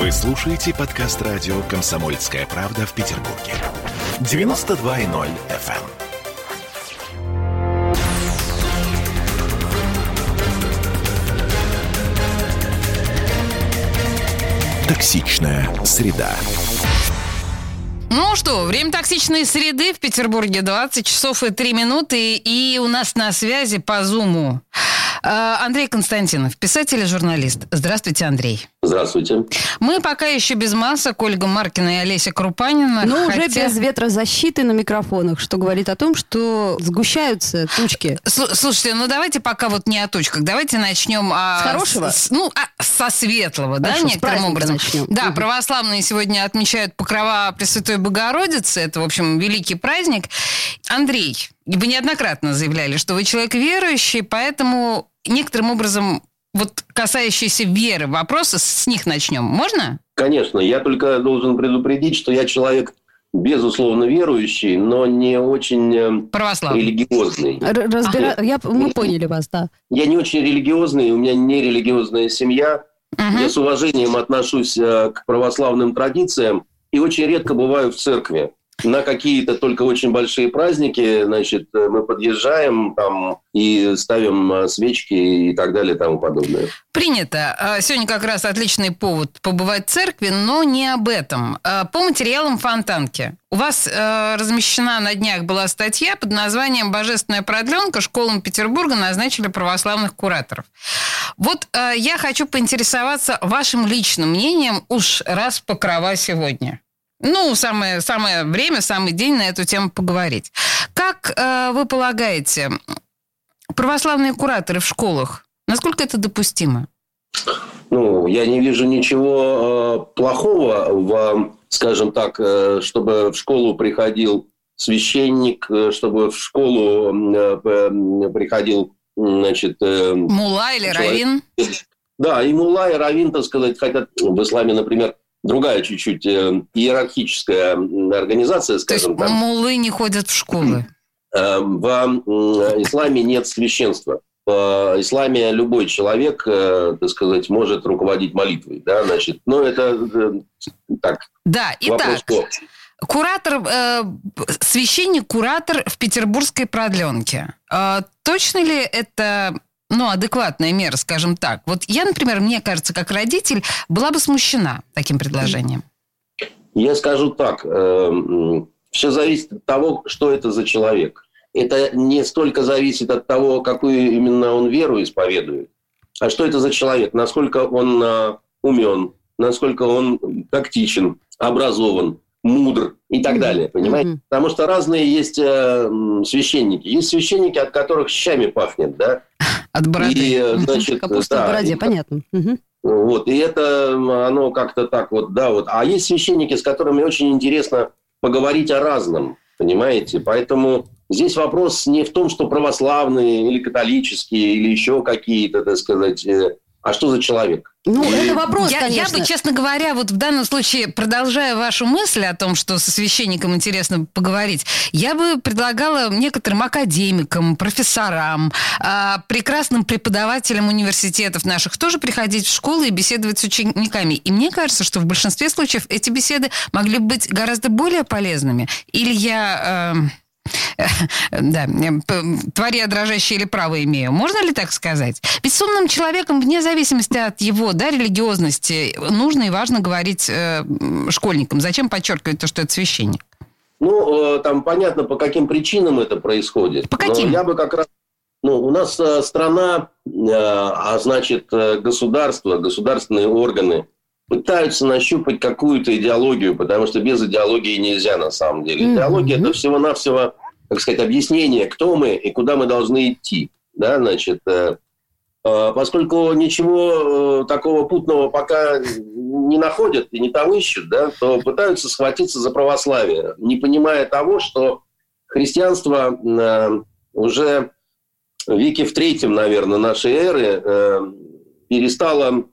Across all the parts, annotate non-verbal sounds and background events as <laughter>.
Вы слушаете подкаст радио «Комсомольская правда» в Петербурге. 92.0 FM. Токсичная среда. Ну что, время токсичной среды в Петербурге 20 часов и 3 минуты, и у нас на связи по Зуму а, Андрей Константинов, писатель и журналист. Здравствуйте, Андрей. Здравствуйте. Мы пока еще без масок. Ольга Маркина и Олеся Крупанина. Но хотя... уже без ветрозащиты на микрофонах, что говорит о том, что сгущаются тучки. Слушайте, ну давайте пока вот не о тучках. Давайте начнем... А, с хорошего? С, ну, а, со светлого, Хорошо, да, некоторым образом. Начнем. Да, угу. православные сегодня отмечают Покрова Пресвятой Богородицы. Это, в общем, великий праздник. Андрей, вы неоднократно заявляли, что вы человек верующий, поэтому некоторым образом вот касающиеся веры вопросы, с них начнем. Можно? Конечно. Я только должен предупредить, что я человек безусловно верующий, но не очень э, Православный. религиозный. Разбира... Я... Мы поняли вас, да. Я не очень религиозный, у меня не религиозная семья. Угу. Я с уважением отношусь э, к православным традициям и очень редко бываю в церкви на какие-то только очень большие праздники, значит, э, мы подъезжаем там и ставим э, свечки и так далее и тому подобное. Принято. А, сегодня как раз отличный повод побывать в церкви, но не об этом. А, по материалам Фонтанки. У вас э, размещена на днях была статья под названием «Божественная продленка. Школам Петербурга назначили православных кураторов». Вот я хочу поинтересоваться вашим личным мнением уж раз покрова сегодня. Ну, самое, самое время, самый день на эту тему поговорить. Как э, вы полагаете, православные кураторы в школах, насколько это допустимо? Ну, я не вижу ничего э, плохого в, скажем так, э, чтобы в школу приходил священник, э, чтобы в школу э, приходил, значит... Э, Мула или человек. Равин? Да, и Мула, и Равин, так сказать, хотят в исламе, например, другая чуть-чуть э, иерархическая организация, скажем так. мулы не ходят в школы? <clears throat> Э, в исламе нет священства. В исламе любой человек, э, так сказать, может руководить молитвой. Да, значит, но это так. Да, итак, Куратор, э, священник-куратор в петербургской продленке. Э, точно ли это ну, адекватная мера, скажем так. Вот я, например, мне кажется, как родитель, была бы смущена таким предложением. Я скажу так. Э, Все зависит от того, что это за человек. Это не столько зависит от того, какую именно он веру исповедует, а что это за человек, насколько он э, умен, насколько он тактичен, образован, мудр и так далее, понимаете? Mm-hmm. Потому что разные есть э, священники. Есть священники, от которых щами пахнет, да? От бороды. И, значит, Капуста да, в бороде, и, понятно. Угу. Вот, и это оно как-то так вот, да, вот. А есть священники, с которыми очень интересно поговорить о разном, понимаете? Поэтому здесь вопрос не в том, что православные или католические или еще какие-то, так сказать, э, а что за человек? Ну, и... это вопрос, я, конечно. Я бы, честно говоря, вот в данном случае, продолжая вашу мысль о том, что со священником интересно поговорить, я бы предлагала некоторым академикам, профессорам, э, прекрасным преподавателям университетов наших тоже приходить в школы и беседовать с учениками. И мне кажется, что в большинстве случаев эти беседы могли быть гораздо более полезными. Или я... Э, <laughs> да, твори дрожащие или право имею. Можно ли так сказать? Ведь с умным человеком, вне зависимости от его да, религиозности, нужно и важно говорить э, школьникам. Зачем подчеркивать то, что это священник? Ну, э, там понятно, по каким причинам это происходит. По каким? Но я бы как раз... Ну, у нас э, страна, э, а значит, государство, государственные органы пытаются нащупать какую-то идеологию, потому что без идеологии нельзя на самом деле. Mm-hmm. Идеология – это всего-навсего так сказать, объяснение, кто мы и куда мы должны идти. Да, значит, э, э, поскольку ничего э, такого путного пока не находят и не там ищут, да, то пытаются схватиться за православие, не понимая того, что христианство уже в веке в третьем, наверное, нашей эры перестало,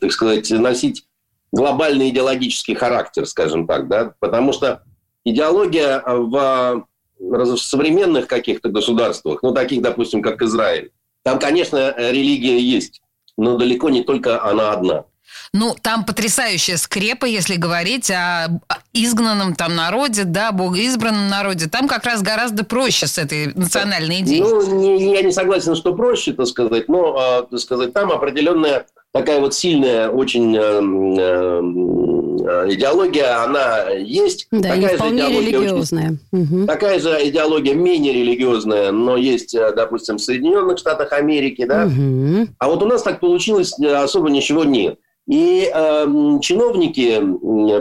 так сказать, носить глобальный идеологический характер, скажем так, да, потому что идеология в в современных каких-то государствах, ну, таких, допустим, как Израиль, там, конечно, религия есть, но далеко не только она одна. Ну, там потрясающая скрепа, если говорить о изгнанном там народе, да, богоизбранном народе. Там как раз гораздо проще с этой национальной идеей. Ну, не, я не согласен, что проще, так сказать, но, а, так сказать, там определенная такая вот сильная очень э, э, идеология, она есть. Да, такая и вполне религиозная. Очень, угу. Такая же идеология менее религиозная, но есть, э, допустим, в Соединенных Штатах Америки, да. Угу. А вот у нас так получилось, особо ничего нет. И э, чиновники,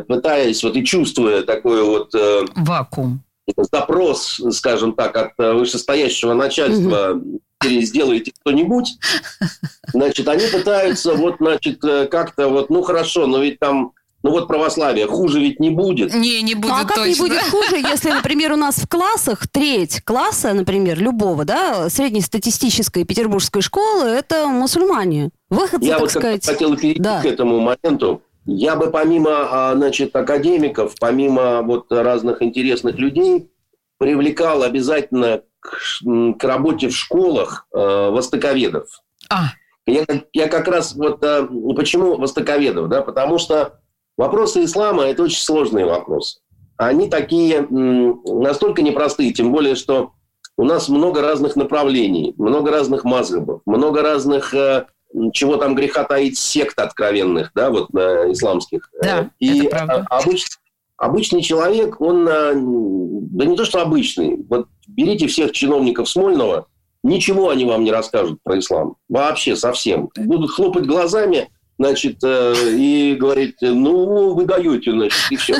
пытаясь вот и чувствуя такой вот... Э, Вакуум. Запрос, скажем так, от вышестоящего начальства угу сделаете кто-нибудь, значит, они пытаются вот, значит, как-то вот, ну хорошо, но ведь там ну вот православие хуже ведь не будет. Не, не будет а как точно. не будет хуже, <laughs> если, например, у нас в классах треть класса, например, любого, да, среднестатистической петербургской школы, это мусульмане. Выходцы, Я так вот сказать. хотел перейти да. к этому моменту. Я бы помимо, а, значит, академиков, помимо вот разных интересных людей, привлекал обязательно к, к работе в школах э, востоковедов. А. Я, я как раз вот э, почему востоковедов, да, потому что вопросы ислама это очень сложные вопросы. Они такие настолько непростые, тем более что у нас много разных направлений, много разных мазгабов, много разных э, чего там греха таить сект откровенных, да, вот э, исламских. Да, и это правда. Обычно, обычный человек, он, э, да не то что обычный, вот берите всех чиновников Смольного, ничего они вам не расскажут про ислам. Вообще совсем. Будут хлопать глазами, значит, э, и говорить, ну, вы даете, значит, и все.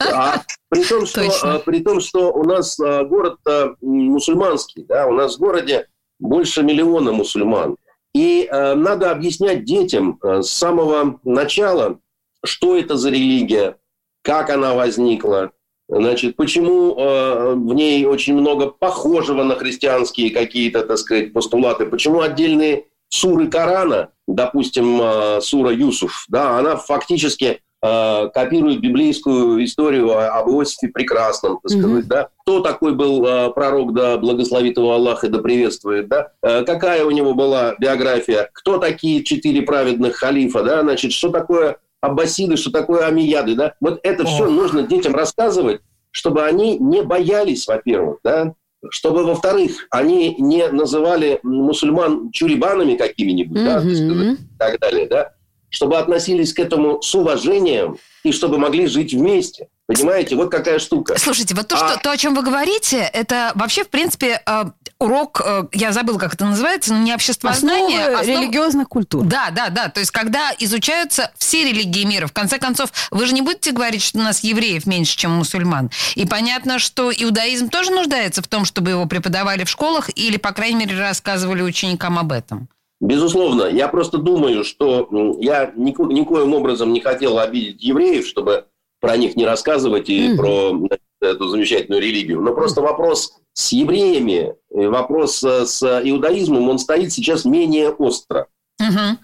А при том, что, а, при том, что у нас а, город мусульманский, да, у нас в городе больше миллиона мусульман. И э, надо объяснять детям э, с самого начала, что это за религия, как она возникла, Значит, почему э, в ней очень много похожего на христианские какие-то, так сказать, постулаты? Почему отдельные суры Корана, допустим, э, сура Юсуф, да, она фактически э, копирует библейскую историю об Иосифе Прекрасном, так сказать, mm-hmm. да? Кто такой был э, пророк, да, благословит его Аллах и да приветствует, да? Какая у него была биография? Кто такие четыре праведных халифа, да? Значит, что такое аббасиды, что такое амияды, да? Вот это О. все нужно детям рассказывать, чтобы они не боялись, во-первых, да? Чтобы, во-вторых, они не называли мусульман чурибанами какими-нибудь, да, и так далее, да? Чтобы относились к этому с уважением и чтобы могли жить вместе. Понимаете, вот какая штука. Слушайте, вот то, а... что, то о чем вы говорите, это вообще, в принципе, э, урок, э, я забыл, как это называется, но не обществознание. Основы основ... религиозных культур. Да, да, да. То есть, когда изучаются все религии мира, в конце концов, вы же не будете говорить, что у нас евреев меньше, чем мусульман. И понятно, что иудаизм тоже нуждается в том, чтобы его преподавали в школах или, по крайней мере, рассказывали ученикам об этом. Безусловно. Я просто думаю, что я нико- никоим образом не хотел обидеть евреев, чтобы про них не рассказывать и mm-hmm. про эту замечательную религию. Но просто вопрос с евреями, вопрос с иудаизмом, он стоит сейчас менее остро. Mm-hmm.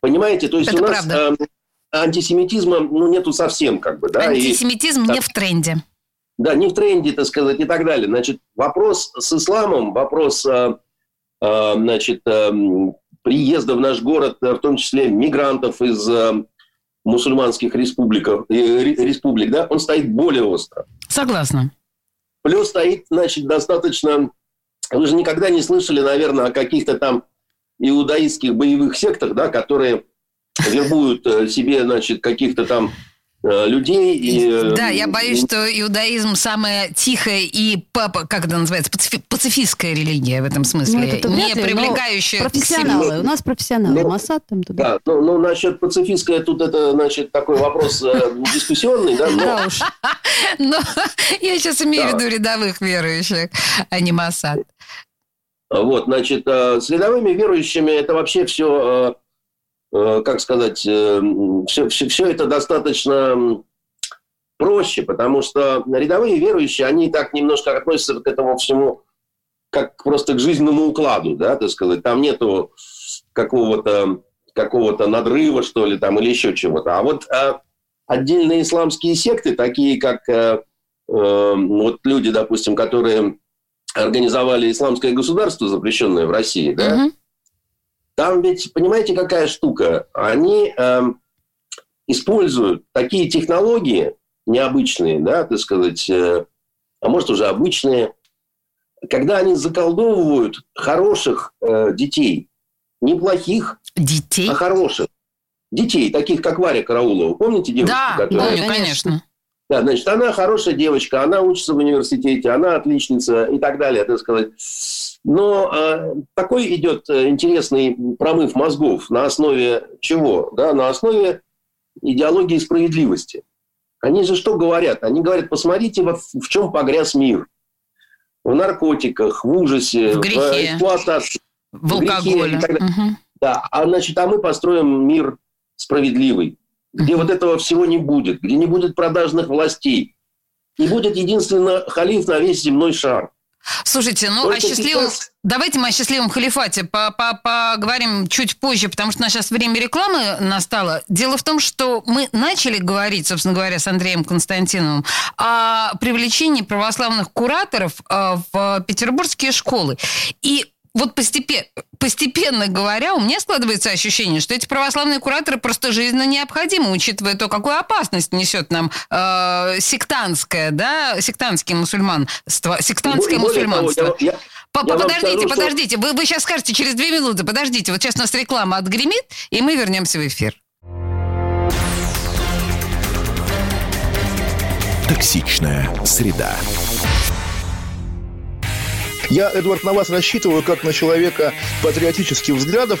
Понимаете? То есть Это у нас правда. Э, антисемитизма ну, нету совсем как бы. Да? Антисемитизм и, не в тренде. Да, не в тренде, так сказать, и так далее. Значит, вопрос с исламом, вопрос, э, э, значит, э, приезда в наш город, в том числе мигрантов из э, мусульманских республиков, э, республик, да, он стоит более остро. Согласна. Плюс стоит, значит, достаточно... Вы же никогда не слышали, наверное, о каких-то там иудаистских боевых сектах, да, которые вербуют э, себе, значит, каких-то там людей. И, э, да, я боюсь, что иудаизм самая тихая и, как это называется, пацифистская религия в этом смысле. Ну, это не ли, привлекающая профессионалы. У нас профессионалы. Ну, Масад там туда. Да, ну, ну, насчет пацифистская тут это, значит, такой вопрос э, дискуссионный, да? Да уж. <laughs> Но я сейчас имею в виду рядовых верующих, а не Масад. Вот, значит, с рядовыми верующими это вообще все Э, как сказать, все, все, все это достаточно проще, потому что рядовые верующие, они так немножко относятся к этому всему как просто к жизненному укладу, да, так сказать. Там нету какого-то какого-то надрыва, что ли, там, или еще чего-то. А вот а, отдельные исламские секты, такие как а, вот люди, допустим, которые организовали исламское государство, запрещенное в России, да, uh-huh. Там ведь, понимаете, какая штука? Они э, используют такие технологии необычные, да, так сказать, э, а может уже обычные, когда они заколдовывают хороших э, детей, неплохих, Детей? а хороших детей, таких как Варя Караулова. Помните девушку? Да, которая- помню, конечно. Да, значит, она хорошая девочка, она учится в университете, она отличница и так далее, так сказать. Но э, такой идет э, интересный промыв мозгов на основе чего? Да, на основе идеологии справедливости. Они же что говорят? Они говорят, посмотрите, во- в чем погряз мир. В наркотиках, в ужасе, В грехе. эксплуатации. В грехе алкоголе. Мгм. Да, а значит, а мы построим мир справедливый, где вот этого всего не будет, где не будет продажных властей, и будет единственно халиф на весь земной шар. Слушайте, ну Только о счастливом... сейчас- Давайте мы о счастливом халифате по- по- поговорим чуть позже, потому что у нас сейчас время рекламы настало. Дело в том, что мы начали говорить, собственно говоря, с Андреем Константиновым о привлечении православных кураторов э, в петербургские школы. И вот постепенно, постепенно говоря, у меня складывается ощущение, что эти православные кураторы просто жизненно необходимы, учитывая то, какую опасность несет нам э, сектантское, да, сектантское мусульманство, сектантское более того, мусульманство. я- я- По- Я по- вам Подождите, скажу, что- подождите. Вы, вы сейчас скажете через две минуты. Подождите. Вот сейчас у нас реклама отгремит, и мы вернемся в эфир. Токсичная среда. Я, Эдвард, на вас рассчитываю как на человека патриотических взглядов.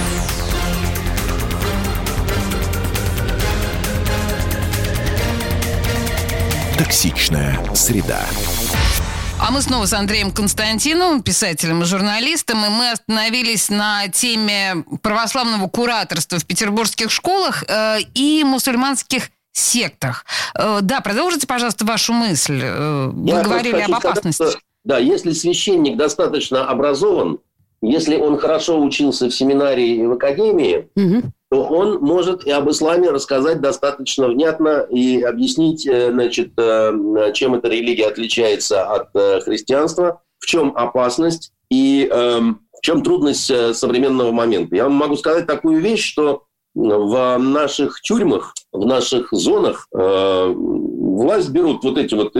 Токсичная среда. А мы снова с Андреем Константиновым, писателем и журналистом, и мы остановились на теме православного кураторства в петербургских школах э, и мусульманских сектах. Э, да, продолжите, пожалуйста, вашу мысль. Э, вы Я говорили об сказать, опасности. что, да, если священник достаточно образован, если он хорошо учился в семинарии и в академии, Мгм. То он может и об исламе рассказать достаточно внятно и объяснить, э, значит, э, чем эта религия отличается от э, христианства, в чем опасность и эм, в чем трудность современного момента. Я вам могу сказать такую вещь, что в наших тюрьмах, в наших зонах власть берут вот эти вот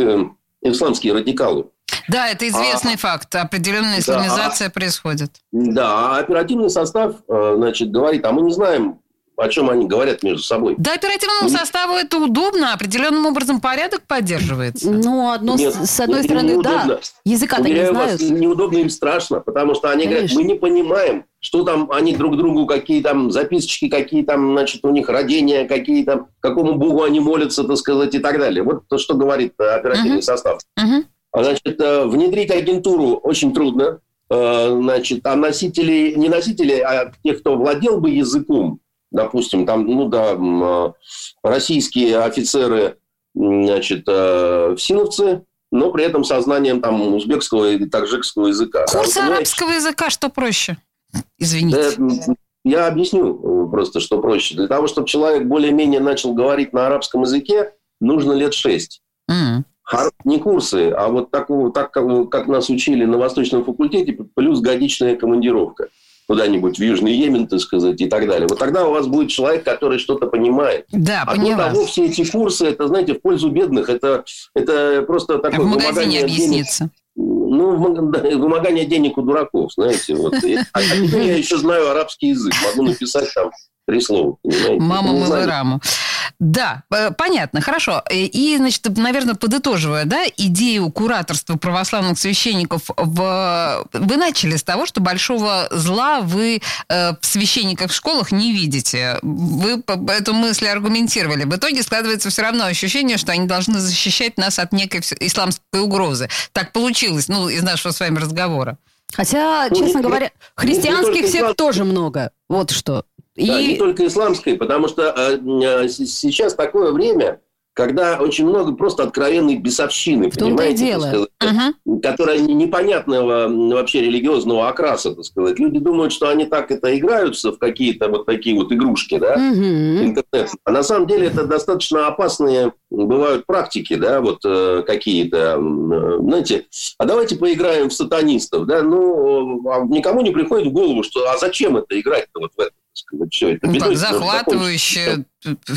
исламские радикалы. Да, это известный факт. Определенная исламизация происходит. Да, а оперативный состав, значит, говорит, а мы не знаем, о чем они говорят между собой. Да, оперативному составу это удобно, определенным образом порядок поддерживается. Ну, одно, с- Нет, с одной им стороны, да. неудобно. Языка-то не вас, знают. им неудобно, им страшно, потому что они говорят, Конечно. мы не понимаем, что там они друг другу, какие там записочки, какие там, значит, у них родения, какие там, какому богу они молятся, так сказать, и так далее. Вот то, что говорит э, оперативный Мгм. состав. А, Значит, э, внедрить агентуру очень трудно. Э, Значит, а носители, не носители, а тех, кто владел бы языком, допустим, там, ну да, э, российские офицеры, значит, э, всиновцы, но при этом со знанием там узбекского и таджикского языка. А Курсы вы понимаете, арабского языка что проще? Извините. э, Я объясню э, просто, что проще. Для того, чтобы человек более-менее начал говорить на арабском языке, нужно лет шесть. Не курсы, а вот такого, так, как нас учили на Восточном факультете, плюс годичная командировка куда-нибудь в Южный Йемен, так сказать, и так далее. Вот тогда у вас будет человек, который что-то понимает. Да, А поняла. того все эти курсы, это, знаете, в пользу бедных, это, это просто А такое в магазине вымогание денег. объяснится. Ну, вымогание денег у дураков, знаете. Вот. А, а теперь я еще знаю арабский язык, могу написать там три слова, понимаете. Мама мыла раму. Да, э, понятно, хорошо. И, и, значит, наверное, подытоживая, да, идею кураторства православных священников, в... вы начали с того, что большого зла вы э, в священниках в школах не видите. Вы по- эту мысль аргументировали. В итоге складывается все равно ощущение, что они должны защищать нас от некой исламской угрозы. Так получилось, ну, из нашего с вами разговора. Хотя, Ну, честно не- говоря, христианских сект тоже много. Вот что. Да, не И только исламской, потому что э, э, сейчас такое время, когда очень много просто откровенной бесовщины, В и понимаете, дело. сказать, Мгм. которая не- непонятного вообще религиозного окраса, так сказать. Люди думают, что они так это играются в какие-то вот такие вот игрушки, да, Мгм. интернет. А на самом деле это достаточно опасные бывают практики, да, вот э, какие-то, э, знаете, а давайте поиграем в сатанистов, да, ну, никому не приходит в голову, что, а зачем это играть-то вот в это, сказать, все это. Ну, так, захватывающе,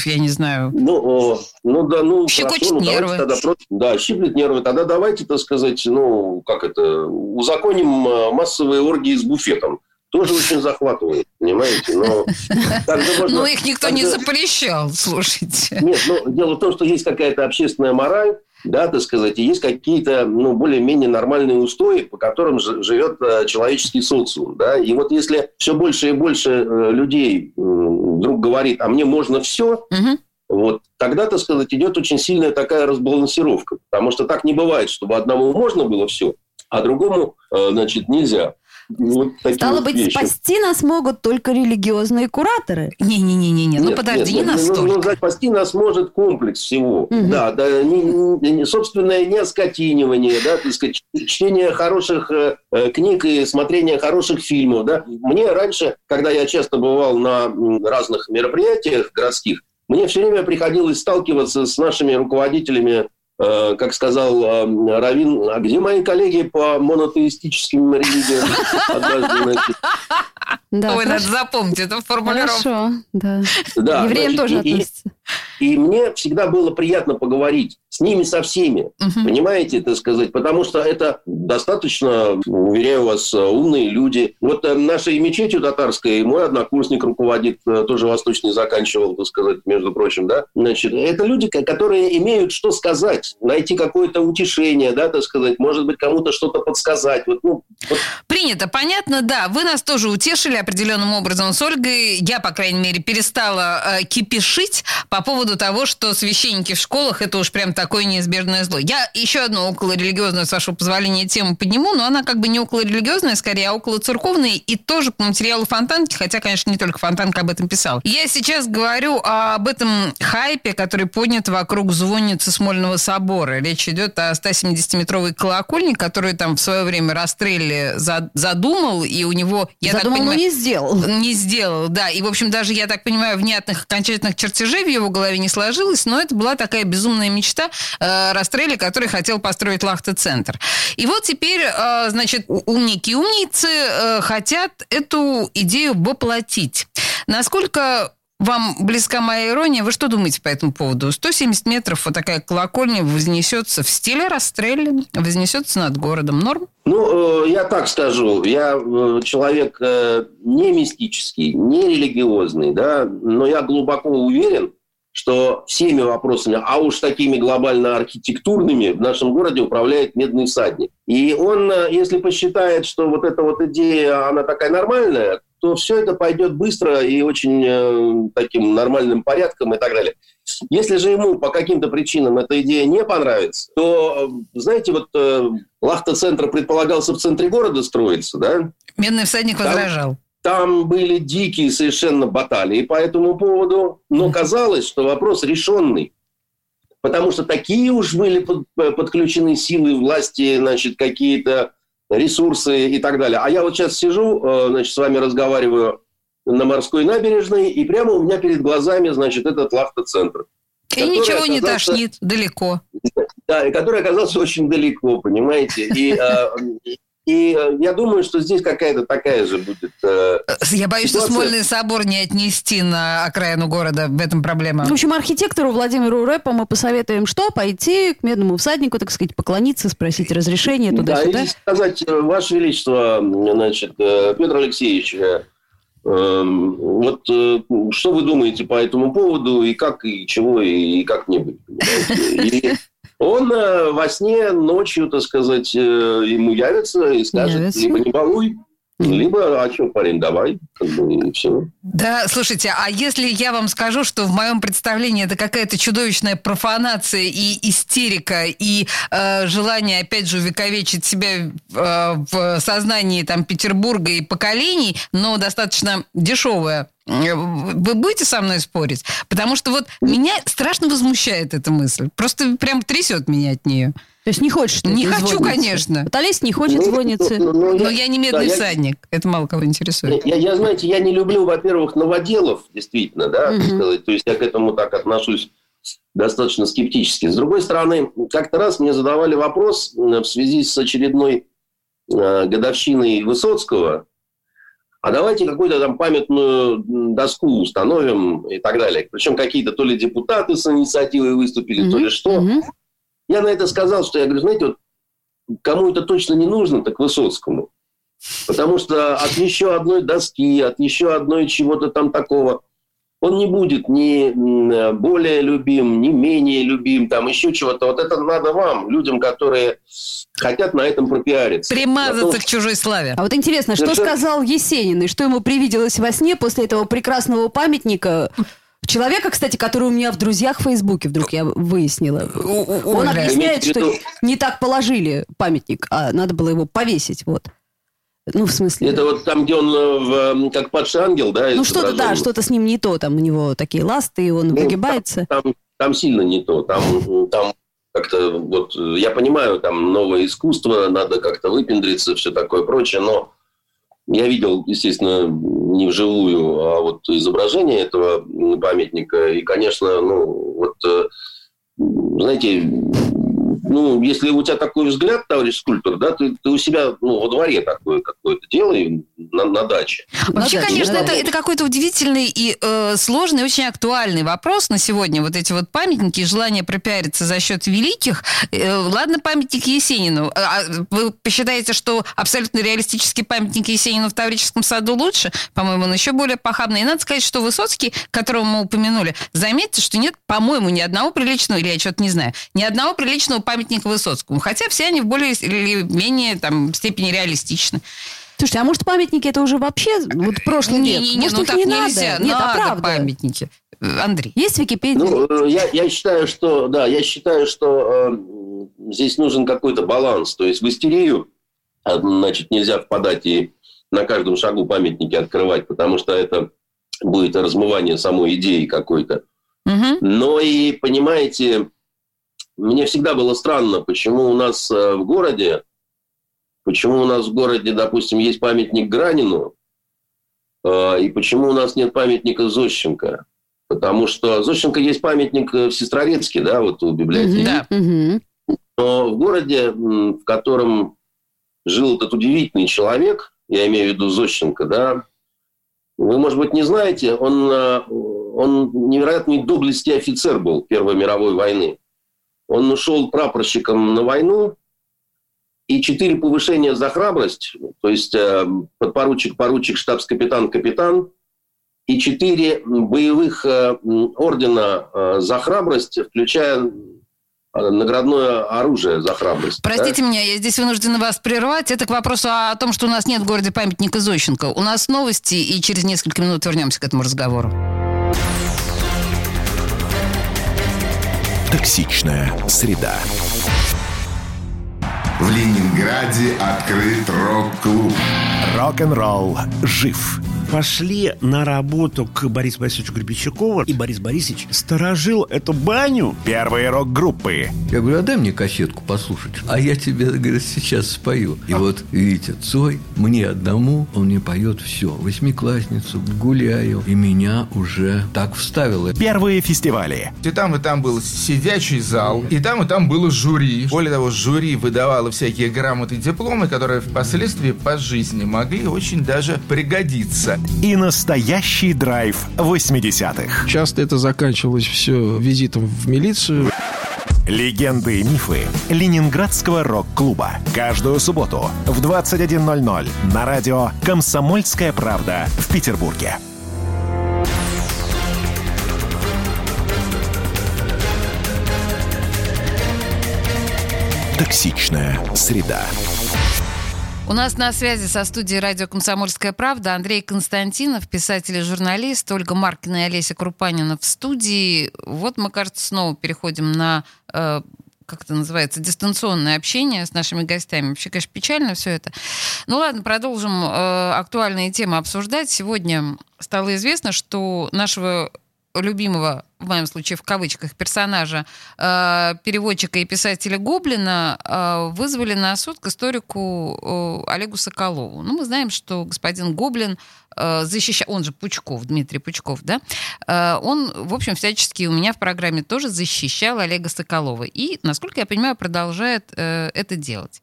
я не знаю. ну, ну да, ну Щекочет хорошо, ну, нервы. тогда просто- да, щиплет нервы. Тогда давайте, так сказать, ну, как это, узаконим э, массовые оргии с буфетом. Тоже очень захватывает, понимаете? Но <laughs> можно- Ну, их никто не также- запрещал, слушайте. Нет, ну, дело в том, что есть какая-то общественная мораль, да, так сказать, и есть какие-то, ну, более-менее нормальные устои, по которым живет э, человеческий социум, да, и вот если все больше и больше э, людей вдруг говорит, а мне можно все, Мгм. вот, тогда, так сказать, идет очень сильная такая разбалансировка, потому что так не бывает, чтобы одному можно было все, а другому, э, значит, нельзя. Вот Стало вот быть, вещи. спасти нас могут только религиозные кураторы. Не-не-не-не, ну подожди, нет, не нет, ну, Ну, настолько. спасти нас может комплекс всего. Мгм. Да, да, не, не- не- собственное не оскотинивание, да, так сказать, чтение хороших э, э, книг и смотрение хороших фильмов, да. Мне раньше, когда я часто бывал на разных мероприятиях городских, мне все время приходилось сталкиваться с нашими руководителями как сказал э, Равин, а где мои коллеги по монотеистическим религиям? Однажды, значит, Да, Ой, надо хорошо. запомнить эту формулировку. Хорошо, да. да, евреям значит, тоже и- относится. И мне всегда было приятно поговорить с ними со всеми. Мгм. Понимаете, так сказать, потому что это достаточно, уверяю вас, умные люди. Вот э, нашей мечетью татарской мой однокурсник руководит, э, тоже восточный заканчивал, так сказать, между прочим, да. Значит, это люди, ко- которые имеют что сказать, найти какое-то утешение, да, так сказать, может быть, кому-то что-то подсказать. Вот, ну, вот Принято, понятно, да. Вы нас тоже утешили определенным образом с Ольгой. Я, по крайней мере, перестала э, кипишить по поводу того, что священники в школах это уж прям такое неизбежное зло. Я еще одну околорелигиозную, с вашего позволения, тему подниму, но она как бы не околорелигиозная, скорее, а около церковная и тоже по материалу Фонтанки, хотя, конечно, не только Фонтанка об этом писал. Я сейчас говорю об этом хайпе, который поднят вокруг звонницы Смольного собора. Речь идет о 170-метровой колокольне, которую там в свое время Растрелли за- задумал, и у него, я так Задумал, но понимаю, не сделал. не сделал, да. И, в общем, даже, я так понимаю, внятных окончательных чертежей в его голове не сложилось, но это была такая безумная мечта э, Растрелли, который хотел построить Лахта-центр. И вот теперь, э, значит, у- умники и умницы э, хотят эту идею воплотить. Насколько вам близка моя ирония? Вы что думаете по этому поводу? 170 метров вот такая колокольня вознесется в стиле Растрелли, вознесется над городом. Норм? Ну, э, я так скажу, я э, человек э, не мистический, не религиозный, да, но я глубоко уверен, что всеми вопросами, а уж такими глобально архитектурными, в нашем городе управляет медный всадник. И он, э, если посчитает, что вот эта вот идея, она такая нормальная, то все это пойдет быстро и очень э, таким нормальным порядком и так далее. Если же ему по каким-то причинам эта идея не понравится, то, э, знаете, вот э, Лахта-центр предполагался в центре города строиться, да? Медный всадник Там- возражал. Там были дикие совершенно баталии по этому поводу, но казалось, что вопрос решенный. Потому что такие уж были э, подключены силы власти, значит, какие-то ресурсы и так далее. А я вот сейчас сижу, э, значит, с вами разговариваю на морской набережной, и прямо у меня перед глазами, значит, этот лахта-центр. И ничего не тошнит далеко. <laughs> Да, и который оказался очень далеко, понимаете. И, э, и э, я думаю, что здесь какая-то такая же будет... э, Я боюсь, что Ситуация- Смольный собор не отнести на окраину города. В этом проблема. В общем, архитектору Владимиру Рэпу мы посоветуем что? Пойти к медному всаднику, так сказать, поклониться, спросить разрешение Да, туда-сюда. и сказать, э, Ваше Величество, значит, э, Петр Алексеевич, э, эм, вот э, что вы думаете по этому поводу, и как, и чего, и как-нибудь. Он э, во сне ночью, так сказать, э, ему явится и скажет, Явится. либо не балуй, либо, а что, парень, давай, как бы, и все. Да, слушайте, а если я вам скажу, что в моем представлении это какая-то чудовищная профанация и истерика, и э, желание, опять же, увековечить себя э, в сознании там, Петербурга и поколений, но достаточно дешевое Э, Вы будете со мной спорить? Потому что вот меня страшно возмущает эта мысль. Просто прям трясет меня от нее. То есть не хочешь ты Не хочу, звонницы? конечно. Вот Олесь не хочет Ну, звониться. ну, ну, Но я не медный да, я- всадник. Это мало кого интересует. Я, я, знаете, я не люблю, во-первых, новоделов, действительно, да, сказать. То есть я к этому так отношусь достаточно скептически. С другой стороны, как-то раз мне задавали вопрос в связи с очередной э, годовщиной Высоцкого. А давайте какую-то там памятную доску установим и так далее. Причем какие-то то ли депутаты с инициативой выступили, то Мгм. ли что. Мгм. Я на это сказал, что я говорю, знаете, вот кому это точно не нужно, так Высоцкому. Потому что от еще одной доски, от еще одной чего-то там такого, он не будет ни м, более любим, ни менее любим, там еще чего-то. Вот это надо вам, людям, которые хотят на этом пропиариться. Примазаться том, к чужой славе. А вот интересно, что сказал Есенин, и что ему привиделось во сне после этого прекрасного памятника? Человека, кстати, который у меня в друзьях в Фейсбуке, вдруг я выяснила. Он объясняет, что не так положили памятник, а надо было его повесить, вот. Ну, в смысле... Это вот там, где он э, в, э, как падший ангел, да? Ну, что-то, да, что-то с ним не то. Там у него такие ласты, и он Ну, выгибается. там, там сильно не то. Там, там как-то вот э, я понимаю, там новое искусство, надо как-то выпендриться, все такое прочее, но я видел, естественно, не вживую, а вот изображение этого памятника. И, конечно, ну, вот, э, знаете, ну, если у тебя такой взгляд, товарищ скульптор, да, ты, ты у себя ну, во дворе такое какое-то делай на, на даче. Вообще, да, конечно, это, это какой-то удивительный и э, сложный, очень актуальный вопрос на сегодня. Вот эти вот памятники и желание пропиариться за счет великих. Э, ладно, памятник Есенину. А вы посчитаете, что абсолютно реалистический памятник Есенину в Таврическом саду лучше? По-моему, он еще более похабный. И надо сказать, что Высоцкий, которого мы упомянули, заметьте, что нет, по-моему, ни одного приличного, или я что-то не знаю, ни одного приличного памятника Высоцкому. Хотя все они в более или менее там, степени реалистичны. Слушайте, а может памятники это уже вообще вот прошлый век? Не-не-не, может, ну их так не нельзя. надо? Нет, а Надо правда. памятники. Э, Андрей. Есть Википедия? Ну, э, я, я считаю, что да, я считаю, что э, здесь нужен какой-то баланс. То есть в истерию, а, значит, нельзя впадать и на каждом шагу памятники открывать, потому что это будет размывание самой идеи какой-то. Мгм. Но и, понимаете, мне всегда было странно, почему у нас э, в городе, почему у нас в городе, допустим, есть памятник Гранину, э, и почему у нас нет памятника Зощенко. Потому что Зощенко есть памятник э, в Сестрорецке, да, вот у библиотеки. Да. Но в городе, в котором жил этот удивительный человек, я имею в виду Зощенко, да, вы, может быть, не знаете, он, он невероятный доблести офицер был Первой мировой войны. Он ушел прапорщиком на войну, и четыре повышения за храбрость, то есть э, подпоручик, поручик, штабс-капитан, капитан, и четыре боевых э, ордена э, за храбрость, включая э, наградное оружие за храбрость. да. Простите меня, я здесь вынуждена вас прервать. Это к вопросу о том, что у нас нет в городе памятника Зощенко. У нас новости, и через несколько минут вернемся к этому разговору. Токсичная среда. В Ленинграде открыт рок-клуб. Рок-н-ролл жив. Пошли на работу к Борису Борисовичу Гребенщикову, и Борис Борисович сторожил эту баню. Первые рок-группы. Я говорю, а дай мне кассетку послушать. А я тебе, говорит, сейчас спою. И вот, видите, Цой, мне одному, он мне поет все. Восьмиклассницу, гуляю. И меня уже так вставило. Первые фестивали. И там, и там был сидячий зал, и там, и там было жюри. Более того, жюри выдавало всякие грамоты и дипломы, которые впоследствии по жизни могли очень даже пригодиться. И настоящий драйв 80-х. Часто это заканчивалось все визитом в милицию. Легенды и мифы Ленинградского рок-клуба. Каждую субботу в 21.00 на радио «Комсомольская правда» в Петербурге. Токсичная среда. У нас на связи со студией радио «Комсомольская правда» Андрей Константинов, писатель и журналист, Ольга Маркина и Олеся Крупанина в студии. Вот мы, кажется, снова переходим на э, как это называется, дистанционное общение с нашими гостями. Вообще, конечно, печально все это. Ну ладно, продолжим э, актуальные темы обсуждать. Сегодня стало известно, что нашего любимого, в моем случае в кавычках, персонажа, э, переводчика и писателя Гоблина э, вызвали на суд к историку э, Олегу Соколову. Ну, мы знаем, что господин Гоблин э, защищал, он же Пучков, Дмитрий Пучков, да, э, он, в общем, всячески у меня в программе тоже защищал Олега Соколова. И, насколько я понимаю, продолжает э, это делать.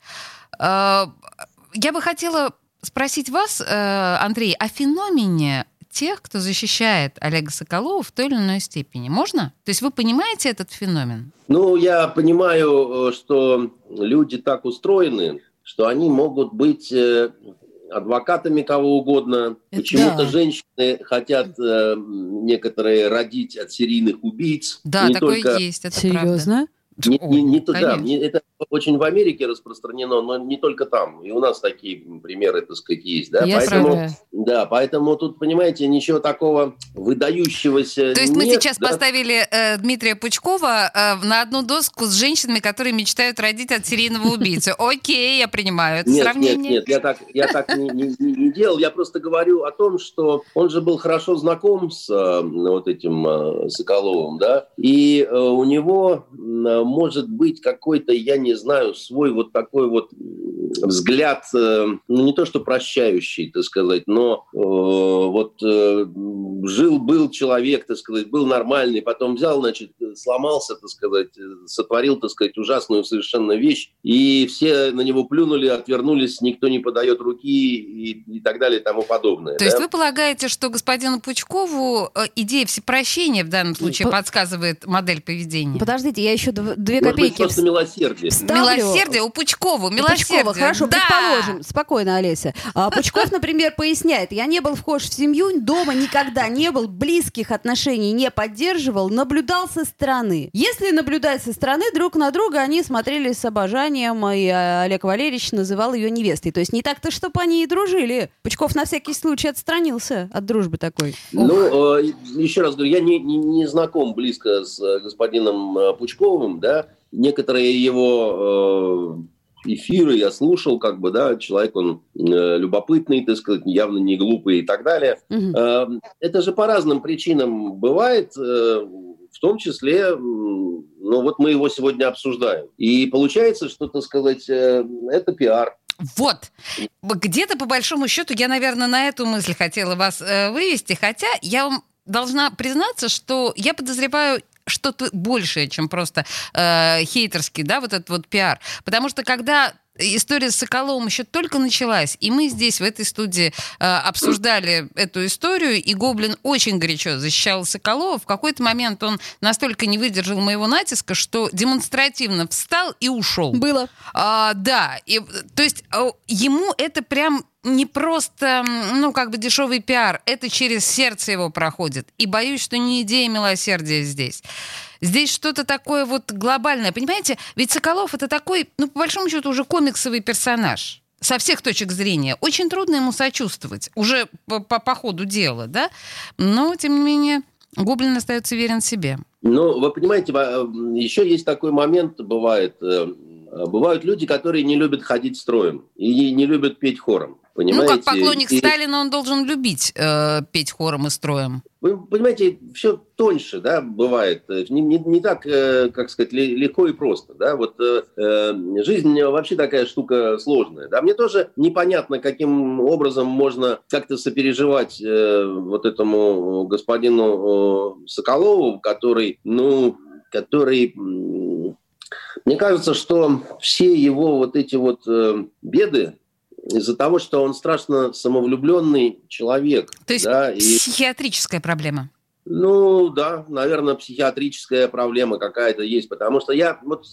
Я бы хотела спросить вас, Андрей, о феномене тех, кто защищает Олега Соколова в той или иной степени. Можно? То есть вы понимаете этот феномен? Ну, я понимаю, э, что люди так устроены, что они могут быть э, адвокатами кого угодно. Почему-то да. женщины хотят э, некоторые родить от серийных убийц. Да, Не такое только... есть, это Серьезно? Не, не, не туда. конечно. Не- это очень в Америке распространено, но не только там. И у нас такие примеры, так сказать, есть. Да? Я поэтому, правда. да, поэтому тут, понимаете, ничего такого выдающегося То есть мы нет, сейчас да. поставили э, Дмитрия Пучкова э, на одну доску с женщинами, которые мечтают родить от серийного убийцы. Окей, я принимаю это Нет, сравнение. нет, нет, я так, я так не, не- не- делал. Я просто говорю о том, что он же был хорошо знаком с э, вот этим э, Соколовым, да, и э, у него м, может быть какой-то, я не знаю, свой вот такой вот взгляд, э, ну не то что прощающий, так сказать, но э, вот жил был человек, так сказать, был нормальный, потом взял, значит, сломался, так сказать, э, сотворил, так сказать, ужасную совершенно вещь, и все на него плюнули, отвернулись, никто не подает руки и, и так далее и тому подобное. То есть да? вы полагаете, что господину Пучкову э, идея всепрощения в данном случае По- подсказывает модель поведения? Подождите, я еще дв- две Может быть, копейки просто милосердие. Вставлю. Милосердие у Пучкова, милосердие. Пучкова, хорошо, да! предположим. Спокойно, Олеся. А, Пучков, например, поясняет, я не был вхож в семью, дома никогда не был, близких отношений не поддерживал, наблюдал со стороны. Если наблюдать со стороны друг на друга, они смотрели с обожанием, и э, Олег Валерьевич называл ее невестой. То есть не так-то, чтобы они и дружили. Пучков на всякий случай отстранился от дружбы такой. Ну, э, еще раз говорю, я не, не, не знаком близко с э, господином э, Пучковым, да, некоторые его э, эфиры я слушал, как бы, да, человек он э, любопытный, так сказать, явно не глупый и так далее. Э, Это же по разным причинам бывает, э, в том числе, м, ну вот мы его сегодня обсуждаем. И получается, что, так сказать, э, это пиар. Вот. Где-то, по большому счету, я, наверное, на эту мысль хотела вас э, вывести, хотя я вам должна признаться, что я подозреваю что-то большее, чем просто э, хейтерский, да, вот этот вот пиар. Потому что когда история с Соколовым еще только началась, и мы здесь, в этой студии, э, обсуждали эту историю, и Гоблин очень горячо защищал Соколова, в какой-то момент он настолько не выдержал моего натиска, что демонстративно встал и ушел. Было. А, да, и, то есть а, ему это прям не просто, ну, как бы дешевый пиар, это через сердце его проходит. И боюсь, что не идея милосердия здесь. Здесь что-то такое вот глобальное. Понимаете, ведь Соколов это такой, ну, по большому счету, уже комиксовый персонаж. Со всех точек зрения. Очень трудно ему сочувствовать. Уже по, по, по ходу дела, да? Но, тем не менее, Гоблин остается верен себе. Ну, вы понимаете, во- еще есть такой момент, бывает, э, э, бывают люди, которые не любят ходить строем и не любят петь хором. Понимаете? Ну, как поклонник И- Сталина, он должен любить э, петь хором и строем. Вы понимаете, все тоньше, да, бывает. Не, не- не так, э, как сказать, ле- легко и просто, да. Вот э, э, жизнь вообще такая штука сложная. Да, мне тоже непонятно, каким образом можно как-то сопереживать э, вот этому господину э, Соколову, который, ну, который, мне кажется, что все его вот эти вот э, беды из-за того, что он страшно самовлюбленный человек. То есть да, и- психиатрическая проблема. ну да, наверное, психиатрическая проблема какая-то есть, потому что я вот,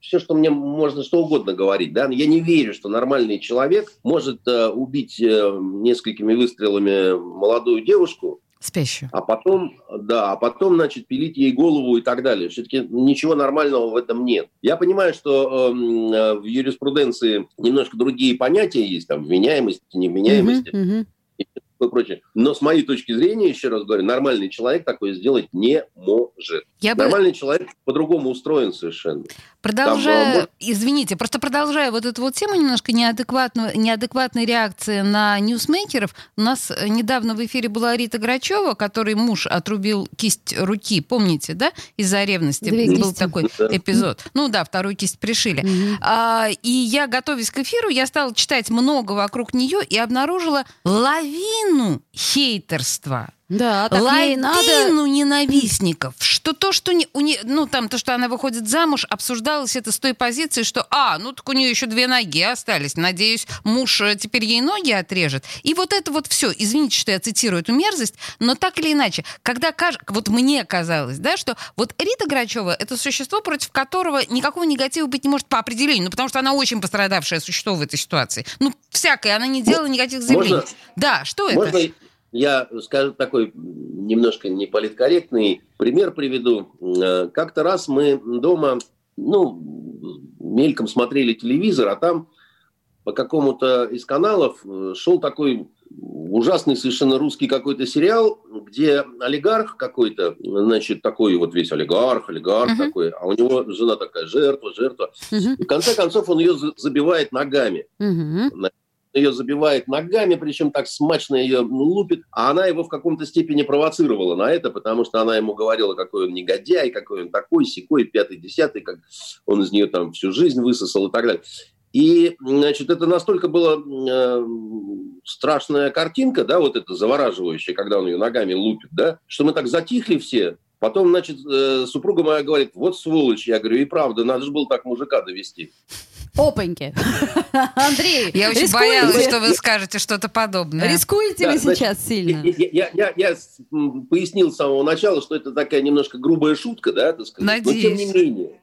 все, что мне можно что угодно говорить, да, я не верю, что нормальный человек может э, убить э, несколькими выстрелами молодую девушку, Спящую. а потом, да, а потом, значит, пилить ей голову и так далее. Все-таки ничего нормального в этом нет. Я понимаю, что эм, э, в юриспруденции немножко другие понятия есть, там, вменяемости, невменяемости Мгм, мгм. и прочее. Но с моей точки зрения, еще раз говорю, нормальный человек такое сделать не может. Я бы- Нормальный человек по-другому устроен совершенно. Продолжая, Там, извините, просто продолжая вот эту вот тему немножко неадекватного, неадекватной реакции на ньюсмейкеров, у нас э, недавно в эфире была Рита Грачева, которой муж отрубил кисть руки, помните, да, из-за ревности Две был кисти. такой Да. эпизод. Ну да, вторую кисть пришили. А, и я, готовясь к эфиру, я стала читать много вокруг нее и обнаружила лавину хейтерства. Да, так надо. Лавину ненавистников. Что то, что не, у не, ну там то, что она выходит замуж, обсуждалось это с той позиции, что а, ну так у нее еще две ноги остались. Надеюсь, муж э, теперь ей ноги отрежет. И вот это вот все. Извините, что я цитирую эту мерзость, но так или иначе, когда каж... вот мне казалось, да, что вот Рита Грачева это существо, против которого никакого негатива быть не может по определению, ну потому что она очень пострадавшее существо в этой ситуации. Ну всякое, она не делала никаких заявлений. Можно- Да, что это? Я скажу такой немножко неполиткорректный пример приведу. Э, Как-то раз мы дома, ну, мельком смотрели телевизор, а там по какому-то из каналов э, шел такой ужасный совершенно русский какой-то сериал, где олигарх какой-то, значит, такой вот весь олигарх, олигарх Мгм. такой, а у него жена такая жертва, жертва. Мгм. И в конце концов он ее за- забивает ногами Мгм. Ее забивает ногами, причем так смачно ее лупит, а она его в каком-то степени провоцировала на это, потому что она ему говорила, какой он негодяй, какой он такой, секой, пятый, десятый, как он из нее там всю жизнь высосал и так далее. И, значит, это настолько была э, страшная картинка, да, вот это завораживающая, когда он ее ногами лупит, да, что мы так затихли все. Потом, значит, э, супруга моя говорит, вот сволочь. Я говорю, и правда, надо же было так мужика довести. Опаньки. <laughs> Андрей, Я очень рискуете? боялась, что вы скажете что-то подобное. Рискуете Да, ли значит, сейчас сильно? Я, я- я- пояснил с самого начала, что это такая немножко грубая шутка, да, так сказать. Но тем не менее,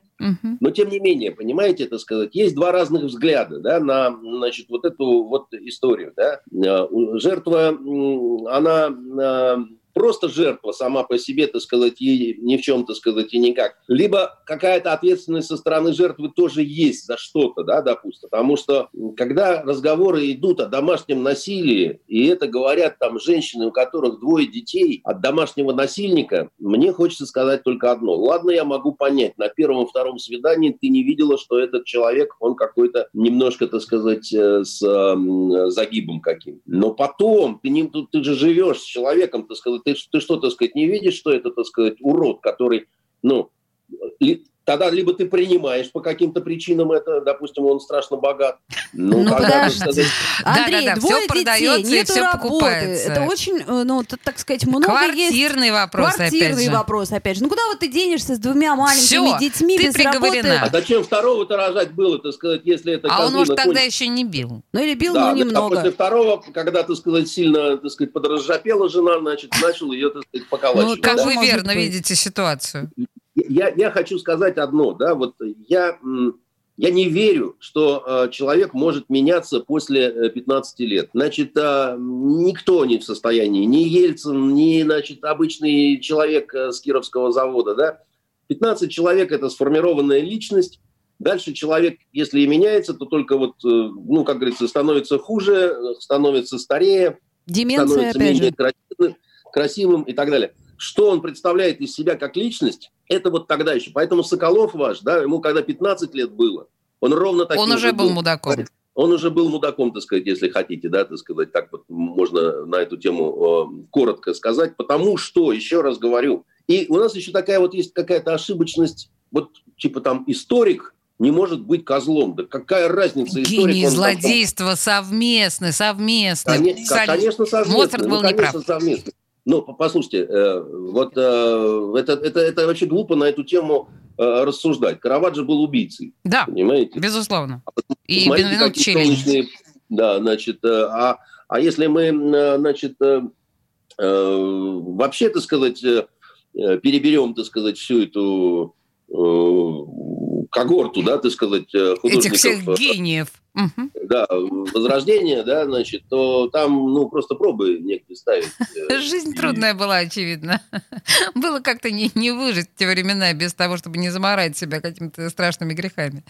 но тем не менее, понимаете, это сказать, есть два разных взгляда, да, на, значит, вот эту вот историю, да. Э, Жертва, она э, просто жертва сама по себе, так сказать, ей ни в чем, так сказать, и никак. Либо какая-то ответственность со стороны жертвы тоже есть за что-то, да, допустим. Потому что когда разговоры идут о домашнем насилии, и это говорят там женщины, у которых двое детей от домашнего насильника, мне хочется сказать только одно. Ладно, я могу понять, на первом-втором свидании ты не видела, что этот человек, он какой-то немножко, так сказать, э, с загибом каким. Но потом ты, не, ты же живешь с человеком, так сказать, ты, ты что, так сказать, не видишь, что это, так сказать, урод, который, ну, тогда либо ты принимаешь по каким-то причинам это, допустим, он страшно богат. Ну, Ну, тогда, подожди. сказать, Андрей, Да-да-да, двое всё продается детей, и работы. покупается. Это очень, э, ну, так сказать, много есть. Квартирный вопрос, Квартирный опять же. вопрос, опять же. Ну, куда вот ты денешься с двумя маленькими Всё, детьми ты без приговорена. а работы? зачем второго-то рожать было, так сказать, если это А он, может, тогда кончится? еще не бил. Ну, или бил, Да, но а немного. после второго, когда, так сказать, сильно, так сказать, подразжапела жена, значит, начал ее, так сказать, поколачивать. Ну, как да. вы верно быть. видите ситуацию. Я, я хочу сказать одно, да, вот я, я не верю, что э, человек может меняться после э, 15 лет. Значит, э, никто не в состоянии, ни Ельцин, ни, значит, обычный человек э, с Кировского завода, да. 15 человек – это сформированная личность, Дальше человек, если и меняется, то только вот, э, ну, как говорится, становится хуже, э, становится старее, Деменция, становится опять менее же. красивым, красивым и так далее. Что он представляет из себя как личность, это вот тогда еще. Поэтому Соколов ваш, да, ему когда 15 лет было, он ровно таким Он уже же был мудаком. Он уже был мудаком, так сказать, если хотите, да, так сказать, так вот можно на эту тему э, коротко сказать, потому что, еще раз говорю, и у нас еще такая вот есть какая-то ошибочность, вот типа там историк не может быть козлом. Да какая разница? историк, Гений он там- злодейства совместный, совместный. Конечно, Соль- конечно, совместно. Моцарт был ну, неправ. совместно. Ну, по- послушайте, э, вот э, это, это, это вообще глупо на эту тему э, рассуждать. Караваджо был убийцей, Да, понимаете? безусловно. И Посмотрите, Бенвенут солнечные- Да, значит, а, а если мы, значит, вообще, так сказать, переберем, так сказать, всю эту когорту, да, так сказать, э, Этих художников, всех Мгм. да, Возрождение, да, значит, то там, ну, просто пробы некоторые ставить. э, Жизнь и- трудная была, очевидно. <laughs> Было как-то не, не выжить в те времена без того, чтобы не заморать себя какими-то страшными грехами.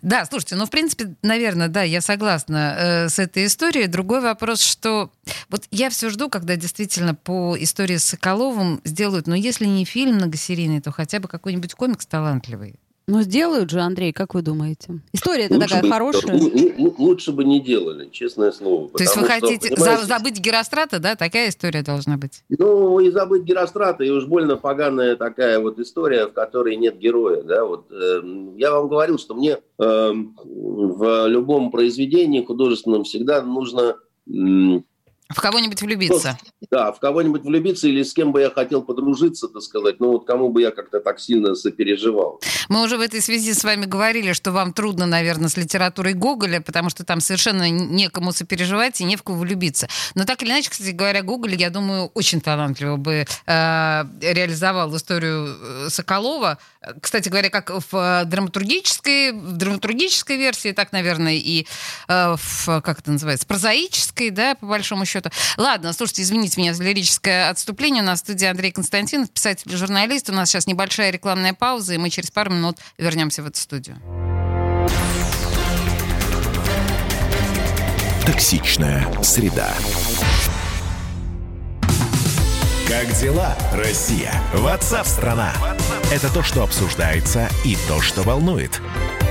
Да, слушайте, ну, в принципе, наверное, да, я согласна э, с этой историей. Другой вопрос, что вот я все жду, когда действительно по истории с Соколовым сделают, ну, если не фильм многосерийный, то хотя бы какой-нибудь комикс талантливый. Ну, сделают же, Андрей, как вы думаете? История-то Лучше такая бы- хорошая. лу- лу- лу- Лучше бы не делали, честное слово. То есть вы потому что, хотите за- понимаете, забыть Герострата, да? Такая история должна быть. Ну, и забыть Герострата, и уж больно поганая такая вот история, в которой нет героя, да, вот. э, я вам говорил, что мне э, в любом произведении художественном всегда нужно, В кого-нибудь влюбиться. да, в кого-нибудь влюбиться или с кем бы я хотел подружиться, так сказать, ну, вот кому бы я как-то так сильно сопереживал. Мы уже в этой связи с вами говорили, что вам трудно, наверное, с литературой Гоголя, потому что там совершенно некому сопереживать и не в кого влюбиться. Но так или иначе, кстати говоря, Гоголь, я думаю, очень талантливо бы э, реализовал историю э, Соколова. Кстати говоря, как в э, драматургической, в драматургической версии, так, наверное, и э, в, как это называется, прозаической, да, по большому счету. Ладно, слушайте, извините меня за лирическое отступление. У нас в студии Андрей Константинов, писатель и журналист. У нас сейчас небольшая рекламная пауза, и мы через пару минут вернемся в эту студию. Токсичная среда. Как дела, Россия? Ватсап-страна! Это то, что обсуждается и то, что волнует.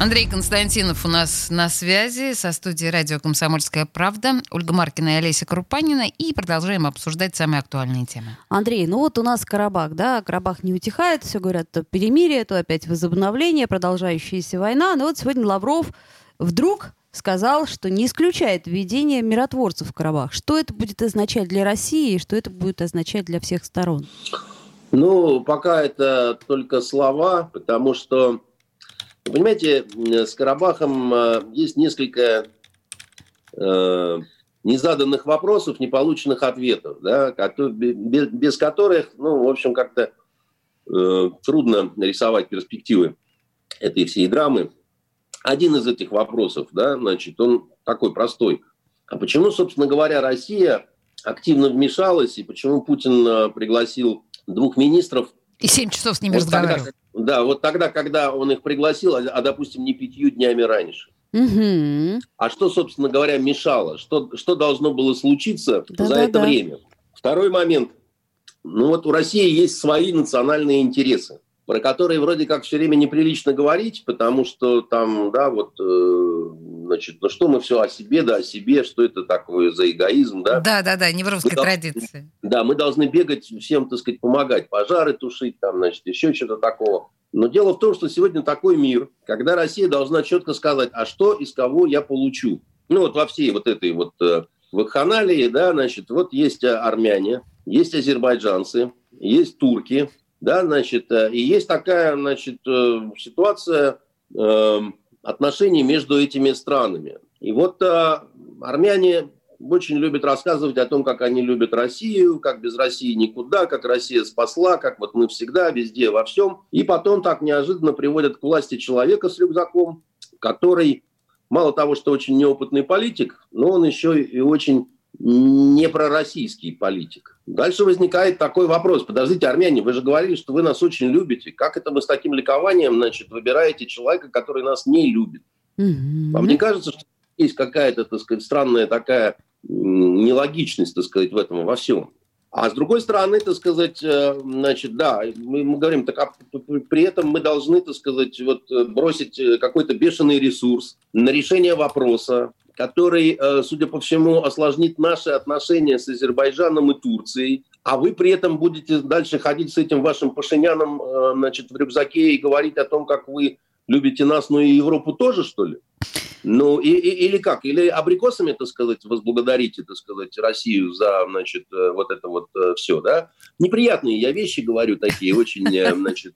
Андрей Константинов у нас на связи со студией радио «Комсомольская правда». Ольга Маркина и Олеся Крупанина. И продолжаем обсуждать самые актуальные темы. Андрей, ну вот у нас Карабах, да, Карабах не утихает, все говорят, то перемирие, то опять возобновление, продолжающаяся война. Но вот сегодня Лавров вдруг сказал, что не исключает введение миротворцев в Карабах. Что это будет означать для России и что это будет означать для всех сторон? Ну, пока это только слова, потому что, понимаете, э, с Карабахом э, есть несколько э, незаданных вопросов, неполученных ответов, да, без, без которых, ну, в общем, как-то э, трудно рисовать перспективы этой всей драмы. Один из этих вопросов, да, значит, он такой простой. А почему, собственно говоря, Россия активно вмешалась, и почему Путин пригласил двух министров И семь часов с ними вот тогда, разговаривал. Да, вот тогда, когда он их пригласил, а, а, допустим, не пятью днями раньше. Угу. А что, собственно говоря, мешало? Что, что должно было случиться за Да-да-да. это время? Второй момент. Ну вот у России есть свои национальные интересы, про которые вроде как все время неприлично говорить, потому что там, да, вот, э, значит, ну что мы все о себе, да о себе, что это такое за эгоизм, да? Да, да, да, не в русской дол- традиции. Да, мы должны бегать всем, так сказать, помогать, пожары тушить, там, значит, еще что-то такого. Но дело в том, что сегодня такой мир, когда Россия должна четко сказать, а что из кого я получу. Ну вот во всей вот этой вот э, вакханалии, да, значит, вот есть э, армяне, есть азербайджанцы, есть турки, да, значит, э, и есть такая, значит, э, ситуация э, отношений между этими странами. И вот э, армяне очень любят рассказывать о том, как они любят Россию, как без России никуда, как Россия спасла, как вот мы всегда, везде, во всем. И потом так неожиданно приводят к власти человека с рюкзаком, который мало того, что очень неопытный политик, но он еще и очень не пророссийский политик. Дальше возникает такой вопрос. Подождите, армяне, вы же говорили, что вы нас очень любите. Как это вы с таким ликованием значит, выбираете человека, который нас не любит? Вам не кажется, что есть какая-то, так сказать, странная такая нелогичность, так сказать, в этом во всем? А с другой стороны, так сказать, э, значит, да, мы, мы говорим, так, а при этом мы должны, так сказать, вот э, бросить э, какой-то бешеный ресурс на решение вопроса, который, э, судя по всему, осложнит наши отношения с Азербайджаном и Турцией, а вы при этом будете дальше ходить с этим вашим Пашиняном, э, значит, в рюкзаке и говорить о том, как вы любите нас, ну и Европу тоже, что ли? Ну, и, и- или как? Или абрикосами, так сказать, возблагодарите, так сказать, Россию за, значит, э, вот это вот все, да? Неприятные я вещи говорю такие, очень, значит,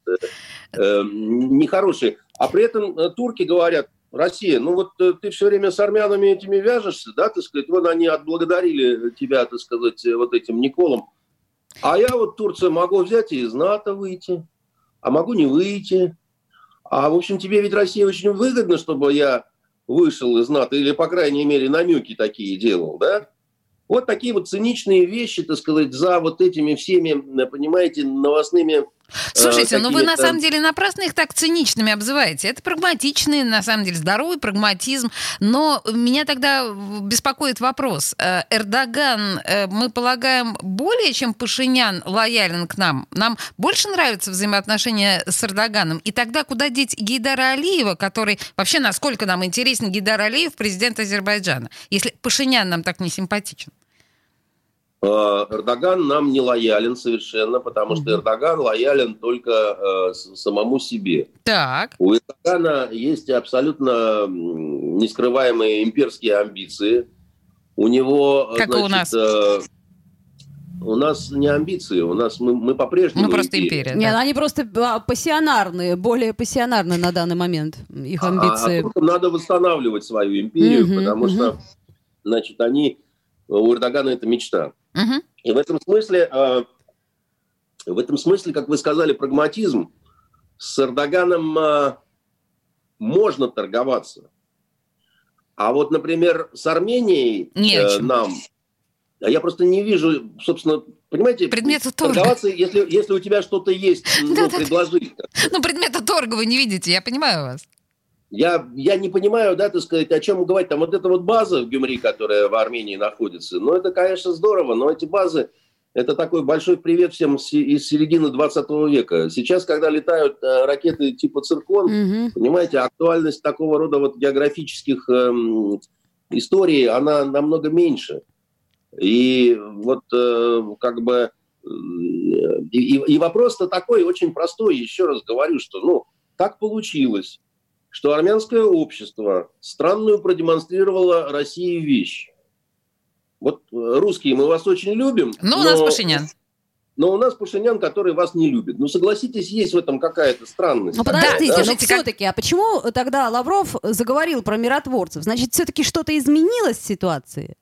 нехорошие. А при этом турки говорят, Россия, ну вот э, ты все время с армянами этими вяжешься, да, так сказать, вот они отблагодарили тебя, так сказать, э, вот этим Николом. А я вот, Турция, могу взять и из НАТО выйти, а могу не выйти. А, в общем, тебе ведь Россия очень выгодно, чтобы я вышел из НАТО, или, по крайней мере, намеки такие делал, да? Вот такие вот циничные вещи, так сказать, за вот этими всеми, э, понимаете, новостными Слушайте, э, ну вы на самом деле напрасно их так циничными обзываете. Это прагматичный, на самом деле, здоровый прагматизм. Но меня тогда беспокоит вопрос. Э, Эрдоган, э, мы полагаем, более чем Пашинян лоялен к нам? Нам больше нравятся взаимоотношения с Эрдоганом? И тогда куда деть Гейдара Алиева, который... Вообще, насколько нам интересен Гейдар Алиев, президент Азербайджана, если Пашинян нам так не симпатичен? Э, Эрдоган нам не лоялен совершенно, потому что Эрдоган лоялен только э, самому себе. Так. У Эрдогана есть абсолютно нескрываемые имперские амбиции. У него, э, Как и у значит, э, у нас не амбиции, у нас мы, мы по-прежнему Мы просто империя. Нет, да. они просто а, пассионарные, более пассионарные на данный момент, их А- амбиции. А, туркам надо восстанавливать свою империю, Мгм, потому мгм. что, значит, они у Эрдогана это мечта. И в этом смысле, э, в этом смысле, как вы сказали, прагматизм с Эрдоганом э, можно торговаться. А вот, например, с Арменией Не э, нам, а я просто не вижу, собственно, понимаете, Предмета торга. торговаться, если, если у тебя что-то есть, <laughs> ну, Да-да-да. предложить. Ну, предмета торга вы не видите, я понимаю вас. Я, я не понимаю, да, так сказать, о чем говорить. Там вот эта вот база в Гюмри, которая в Армении находится, ну, это, конечно, здорово, но эти базы, это такой большой привет всем из середины 20 века. Сейчас, когда летают э, ракеты типа «Циркон», Мгм. понимаете, актуальность такого рода вот географических эм, историй, она намного меньше. И вот э, как бы... э, и- и вопрос-то такой очень простой, еще раз говорю, что, ну, так получилось, что армянское общество странную продемонстрировало России вещь. Вот э, русские, мы вас очень любим. Ну, у нас Пашинян. Но у нас Пашинян, который вас не любит. Ну, согласитесь, есть в этом какая-то странность. Ну подождите, да? но Слушайте, как- все-таки, а почему тогда Лавров заговорил про миротворцев? Значит, все-таки что-то изменилось в ситуации?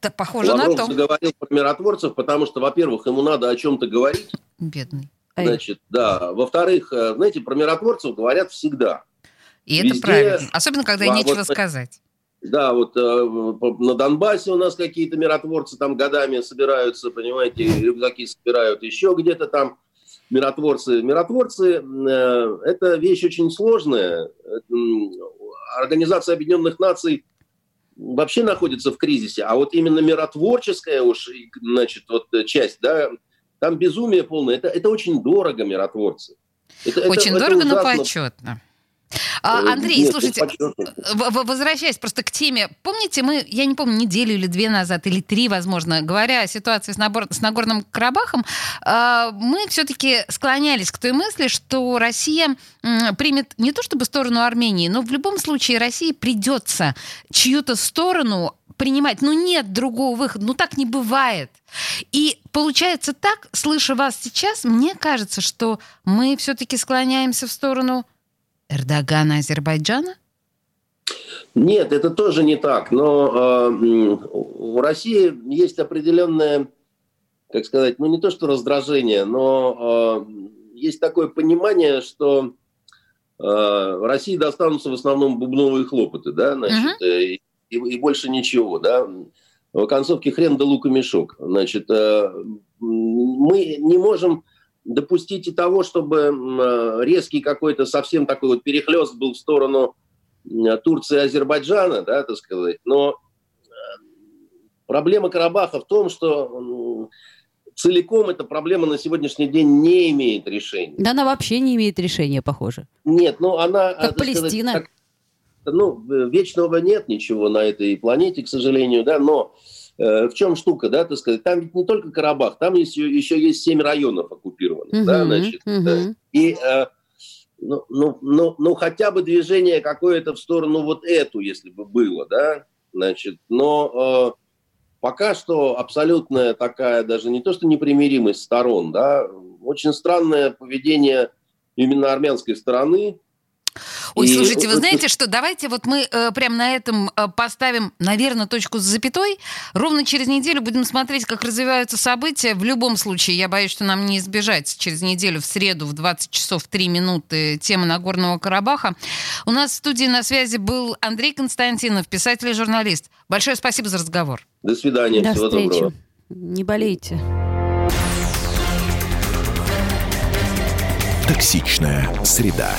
Да, похоже на Лавров то. заговорил про миротворцев, потому что, во-первых, ему надо о чем-то говорить. Бедный. Значит, да. Во-вторых, э, знаете, про миротворцев говорят всегда. И это Везде- правильно. Особенно, когда А, нечего вот- сказать. Да, вот э, на Донбассе у нас какие-то миротворцы там годами собираются, понимаете, рюкзаки собирают, еще где-то там миротворцы. Миротворцы э, это вещь очень сложная. Это, м, Организация Объединенных Наций вообще находится в кризисе, а вот именно миротворческая уж, значит, вот э, часть, да, там безумие полное. Это, это очень дорого, миротворцы. Это- это- Очень это дорого, но ужасно. почетно. А, Э, Андрей, нет, слушайте, возвращаясь просто к теме, помните, мы, я не помню, неделю или две назад, или три, возможно, говоря о ситуации с, Набор- с Нагорным Карабахом, а, мы все-таки склонялись к той мысли, что Россия примет не то чтобы сторону Армении, но в любом случае России придется чью-то сторону принимать. Ну, нет другого выхода. Ну, так не бывает. И получается так, слыша вас сейчас, мне кажется, что мы все-таки склоняемся в сторону Эрдогана Азербайджана? Нет, это тоже не так. Но э, у России есть определенное, как сказать, ну не то что раздражение, но э, есть такое понимание, что э, России достанутся в основном бубновые хлопоты, да, значит, э, и, и больше ничего, да. В оконцовке хрен да лук и мешок. Значит, э, мы не можем допустить и того, чтобы э, резкий какой-то совсем такой вот перехлест был в сторону э, Турции и Азербайджана, да, так сказать. Но э, проблема Карабаха в том, что целиком эта проблема на сегодняшний день не имеет решения. Да она вообще не имеет решения, похоже. Нет, ну она... Как так сказать, Палестина. так- ну, вечного нет ничего на этой планете, к сожалению, да, но э, в чем штука, да, так сказать, там ведь не только Карабах, там есть, еще есть семь районов оккупированных, да, Мгм, значит, мгм. э, и э, ну, ну, ну, ну, хотя бы движение какое-то в сторону вот эту, если бы было, да, значит, но э, пока что абсолютная такая, даже не то, что непримиримость сторон, да, очень странное поведение именно армянской стороны, Ой, и... слушайте, вы знаете что, давайте вот мы э, прям на этом э, поставим, наверное, точку с запятой. Ровно через неделю будем смотреть, как развиваются события. В любом случае, я боюсь, что нам не избежать через неделю в среду в 20 часов 3 минуты темы Нагорного Карабаха. У нас в студии на связи был Андрей Константинов, писатель и журналист. Большое спасибо за разговор. До свидания. До Всего встречи. доброго. Не болейте. Токсичная среда.